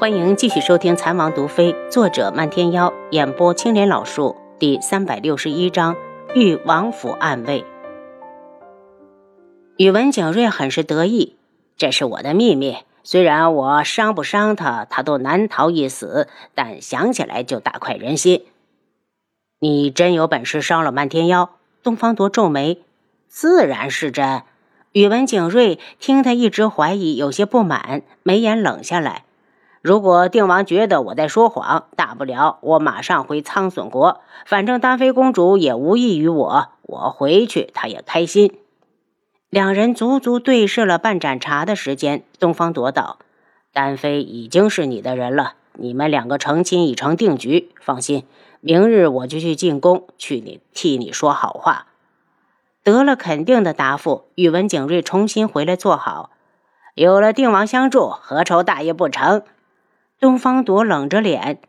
欢迎继续收听《残王毒妃》，作者漫天妖，演播青莲老树，第三百六十一章：遇王府暗卫。宇文景睿很是得意，这是我的秘密。虽然我伤不伤他，他都难逃一死，但想起来就大快人心。你真有本事伤了漫天妖？东方铎皱眉，自然是真。宇文景睿听他一直怀疑，有些不满，眉眼冷下来。如果定王觉得我在说谎，大不了我马上回苍隼国，反正丹妃公主也无异于我，我回去她也开心。两人足足对视了半盏茶的时间。东方夺道：“丹妃已经是你的人了，你们两个成亲已成定局。放心，明日我就去进宫，去你替你说好话。”得了肯定的答复，宇文景睿重新回来坐好。有了定王相助，何愁大业不成？东方朵冷着脸：“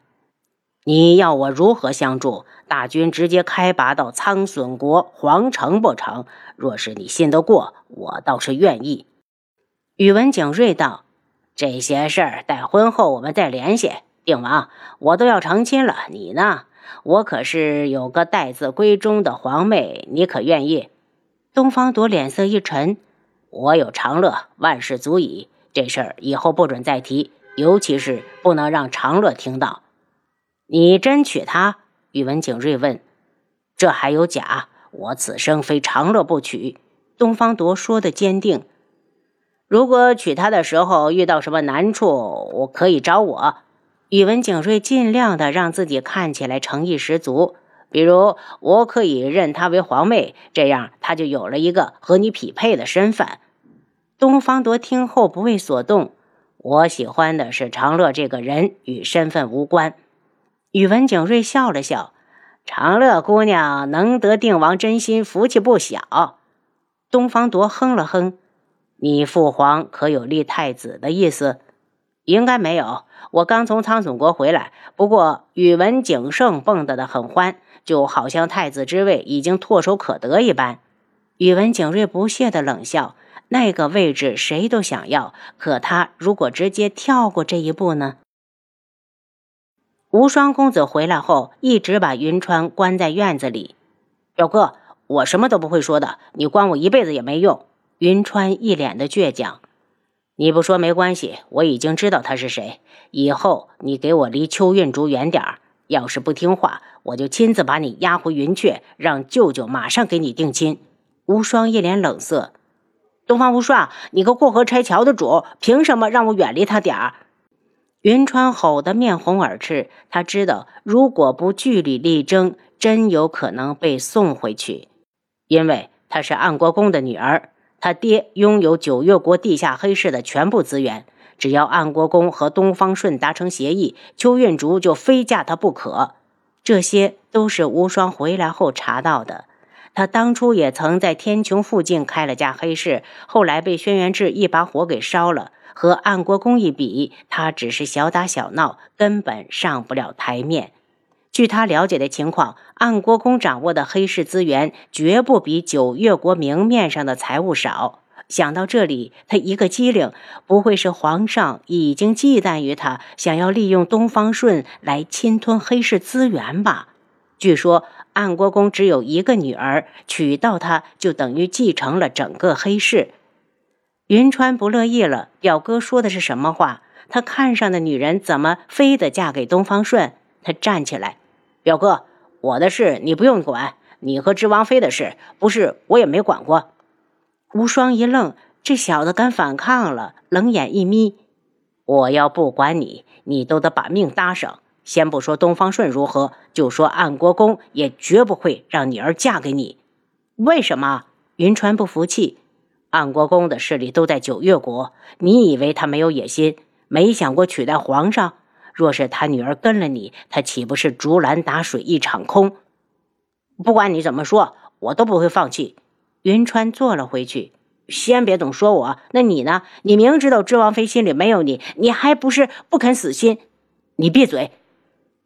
你要我如何相助？大军直接开拔到苍隼国皇城不成？若是你信得过，我倒是愿意。”宇文景睿道：“这些事儿待婚后我们再联系。定王，我都要成亲了，你呢？我可是有个待字闺中的皇妹，你可愿意？”东方朵脸色一沉：“我有长乐，万事足矣。这事儿以后不准再提。”尤其是不能让长乐听到。你真娶她？宇文景睿问。这还有假？我此生非长乐不娶。东方铎说的坚定。如果娶她的时候遇到什么难处，我可以找我。宇文景睿尽量的让自己看起来诚意十足。比如，我可以认她为皇妹，这样她就有了一个和你匹配的身份。东方铎听后不为所动。我喜欢的是长乐这个人，与身份无关。宇文景睿笑了笑：“长乐姑娘能得定王真心，福气不小。”东方铎哼了哼：“你父皇可有立太子的意思？应该没有。我刚从苍隼国回来，不过宇文景盛蹦跶的很欢，就好像太子之位已经唾手可得一般。”宇文景睿不屑的冷笑。那个位置谁都想要，可他如果直接跳过这一步呢？无双公子回来后，一直把云川关在院子里。表哥，我什么都不会说的，你关我一辈子也没用。云川一脸的倔强。你不说没关系，我已经知道他是谁。以后你给我离秋韵竹远点儿，要是不听话，我就亲自把你押回云雀，让舅舅马上给你定亲。无双一脸冷色。东方无双，你个过河拆桥的主，凭什么让我远离他点儿？云川吼得面红耳赤，他知道如果不据理力争，真有可能被送回去。因为她是安国公的女儿，他爹拥有九月国地下黑市的全部资源，只要安国公和东方顺达成协议，邱运竹就非嫁他不可。这些都是无双回来后查到的。他当初也曾在天穹附近开了家黑市，后来被轩辕志一把火给烧了。和安国公一比，他只是小打小闹，根本上不了台面。据他了解的情况，安国公掌握的黑市资源绝不比九月国明面上的财物少。想到这里，他一个机灵，不会是皇上已经忌惮于他，想要利用东方顺来侵吞黑市资源吧？据说。安国公只有一个女儿，娶到她就等于继承了整个黑市。云川不乐意了，表哥说的是什么话？他看上的女人怎么非得嫁给东方顺？他站起来，表哥，我的事你不用管，你和织王妃的事，不是我也没管过。无双一愣，这小子敢反抗了，冷眼一眯，我要不管你，你都得把命搭上。先不说东方顺如何，就说安国公也绝不会让女儿嫁给你。为什么？云川不服气。安国公的势力都在九月国，你以为他没有野心，没想过取代皇上？若是他女儿跟了你，他岂不是竹篮打水一场空？不管你怎么说，我都不会放弃。云川坐了回去。先别总说我，那你呢？你明知道知王妃心里没有你，你还不是不肯死心？你闭嘴！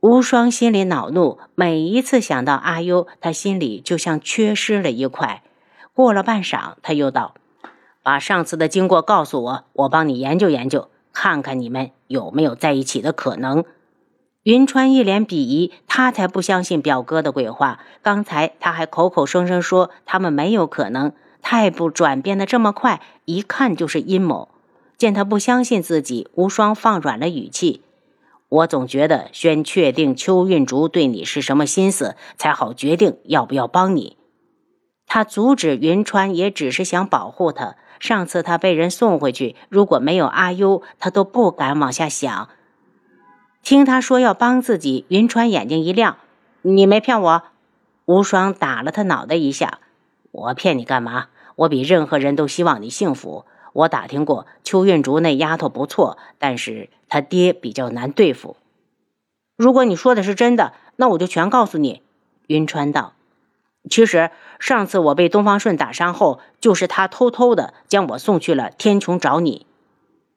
无双心里恼怒，每一次想到阿优，他心里就像缺失了一块。过了半晌，他又道：“把上次的经过告诉我，我帮你研究研究。”看看你们有没有在一起的可能。云川一脸鄙夷，他才不相信表哥的鬼话。刚才他还口口声声说他们没有可能，态度转变的这么快，一看就是阴谋。见他不相信自己，无双放软了语气：“我总觉得先确定邱运竹对你是什么心思，才好决定要不要帮你。”他阻止云川，也只是想保护他。上次他被人送回去，如果没有阿优，他都不敢往下想。听他说要帮自己，云川眼睛一亮：“你没骗我？”无双打了他脑袋一下：“我骗你干嘛？我比任何人都希望你幸福。我打听过，邱运竹那丫头不错，但是他爹比较难对付。如果你说的是真的，那我就全告诉你。”云川道：“其实上次我被东方顺打伤后，就是他偷偷的将我送去了天穹找你。”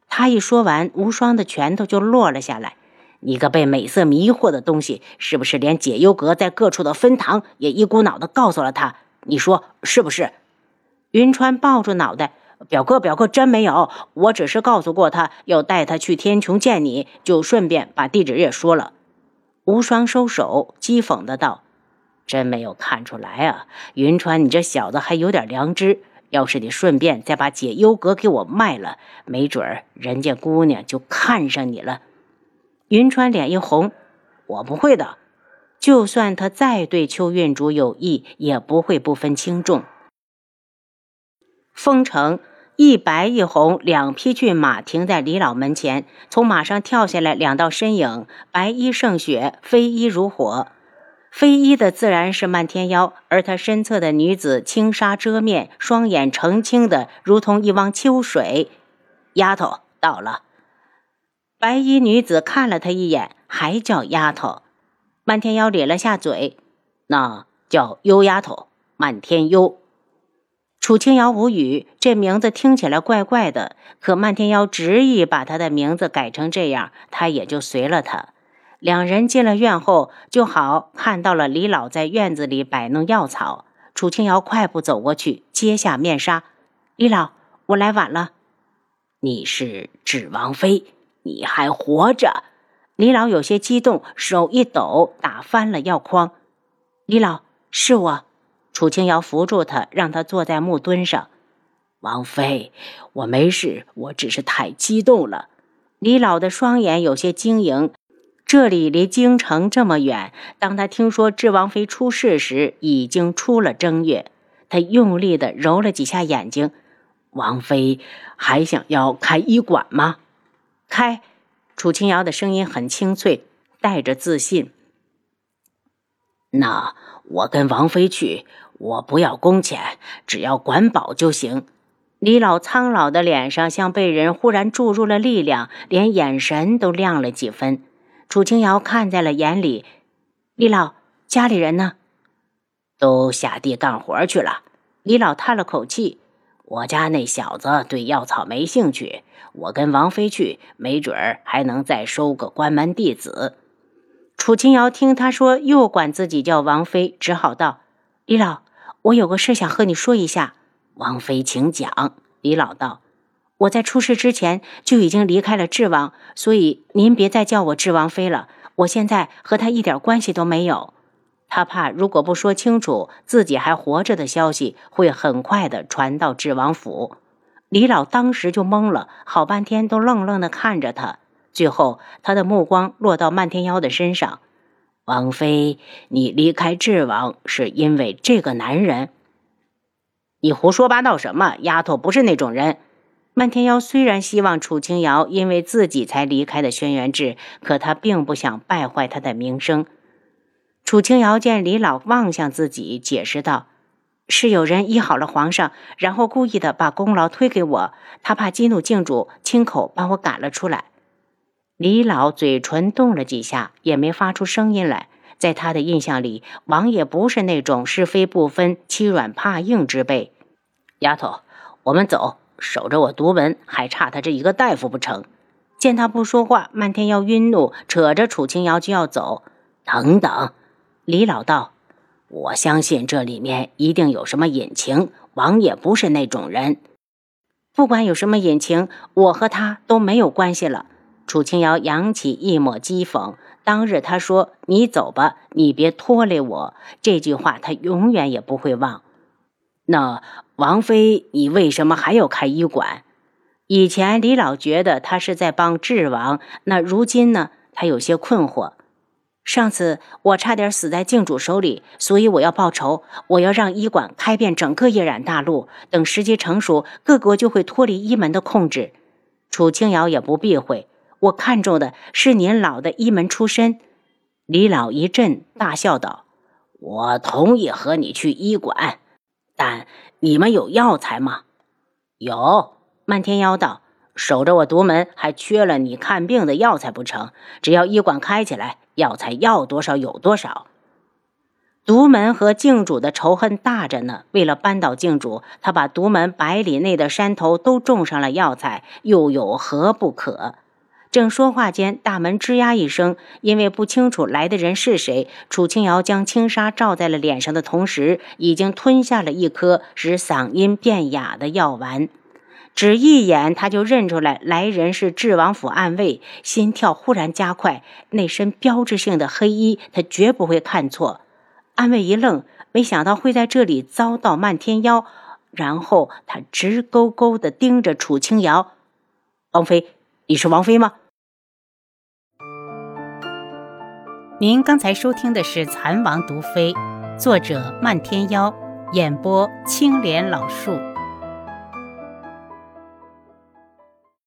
他一说完，无双的拳头就落了下来。你个被美色迷惑的东西，是不是连解忧阁在各处的分堂也一股脑的告诉了他？你说是不是？云川抱住脑袋，表哥，表哥真没有，我只是告诉过他要带他去天穹见你，就顺便把地址也说了。无双收手，讥讽的道：“真没有看出来啊，云川，你这小子还有点良知。要是你顺便再把解忧阁给我卖了，没准儿人家姑娘就看上你了。”云川脸一红，我不会的。就算他再对邱运竹有意，也不会不分轻重。封城一白一红两匹骏马停在李老门前，从马上跳下来两道身影，白衣胜雪，飞衣如火。飞衣的自然是漫天妖，而他身侧的女子轻纱遮面，双眼澄清的如同一汪秋水。丫头到了。白衣女子看了他一眼，还叫丫头。漫天妖咧了下嘴，那叫幽丫头，漫天幽。楚清瑶无语，这名字听起来怪怪的。可漫天妖执意把他的名字改成这样，他也就随了他。两人进了院后，就好看到了李老在院子里摆弄药草。楚清瑶快步走过去，揭下面纱：“李老，我来晚了。你是指王妃。”你还活着？李老有些激动，手一抖，打翻了药筐。李老，是我。楚清瑶扶住他，让他坐在木墩上。王妃，我没事，我只是太激动了。李老的双眼有些晶莹。这里离京城这么远，当他听说智王妃出事时，已经出了正月。他用力的揉了几下眼睛。王妃还想要开医馆吗？开，楚清瑶的声音很清脆，带着自信。那我跟王妃去，我不要工钱，只要管饱就行。李老苍老的脸上像被人忽然注入了力量，连眼神都亮了几分。楚清瑶看在了眼里。李老，家里人呢？都下地干活去了。李老叹了口气。我家那小子对药草没兴趣，我跟王妃去，没准儿还能再收个关门弟子。楚清瑶听他说又管自己叫王妃，只好道：“李老，我有个事想和你说一下。”王妃，请讲。李老道：“我在出事之前就已经离开了智王，所以您别再叫我智王妃了。我现在和他一点关系都没有。”他怕，如果不说清楚自己还活着的消息，会很快的传到智王府。李老当时就懵了，好半天都愣愣的看着他。最后，他的目光落到漫天妖的身上：“王妃，你离开智王是因为这个男人？你胡说八道什么？丫头不是那种人。”漫天妖虽然希望楚清瑶因为自己才离开的轩辕志，可他并不想败坏他的名声。楚清瑶见李老望向自己，解释道：“是有人医好了皇上，然后故意的把功劳推给我，他怕激怒靖主，亲口把我赶了出来。”李老嘴唇动了几下，也没发出声音来。在他的印象里，王爷不是那种是非不分、欺软怕硬之辈。丫头，我们走，守着我独门，还差他这一个大夫不成？见他不说话，漫天要晕怒，扯着楚清瑶就要走。等等。李老道：“我相信这里面一定有什么隐情，王爷不是那种人。”不管有什么隐情，我和他都没有关系了。楚清瑶扬起一抹讥讽。当日他说：“你走吧，你别拖累我。”这句话他永远也不会忘。那王妃，你为什么还要开医馆？以前李老觉得他是在帮智王，那如今呢？他有些困惑。上次我差点死在靖主手里，所以我要报仇。我要让医馆开遍整个夜染大陆。等时机成熟，各国就会脱离医门的控制。楚清瑶也不避讳，我看中的是您老的医门出身。李老一震，大笑道：“我同意和你去医馆，但你们有药材吗？”有。漫天妖道。守着我独门，还缺了你看病的药材不成？只要医馆开起来，药材要多少有多少。独门和靖主的仇恨大着呢。为了扳倒靖主，他把独门百里内的山头都种上了药材，又有何不可？正说话间，大门吱呀一声，因为不清楚来的人是谁，楚清瑶将轻纱罩在了脸上的同时，已经吞下了一颗使嗓音变哑的药丸。只一眼，他就认出来来人是智王府暗卫，心跳忽然加快。那身标志性的黑衣，他绝不会看错。暗卫一愣，没想到会在这里遭到漫天妖，然后他直勾勾地盯着楚清瑶：“王妃，你是王妃吗？”您刚才收听的是《蚕王毒妃》，作者漫天妖，演播青莲老树。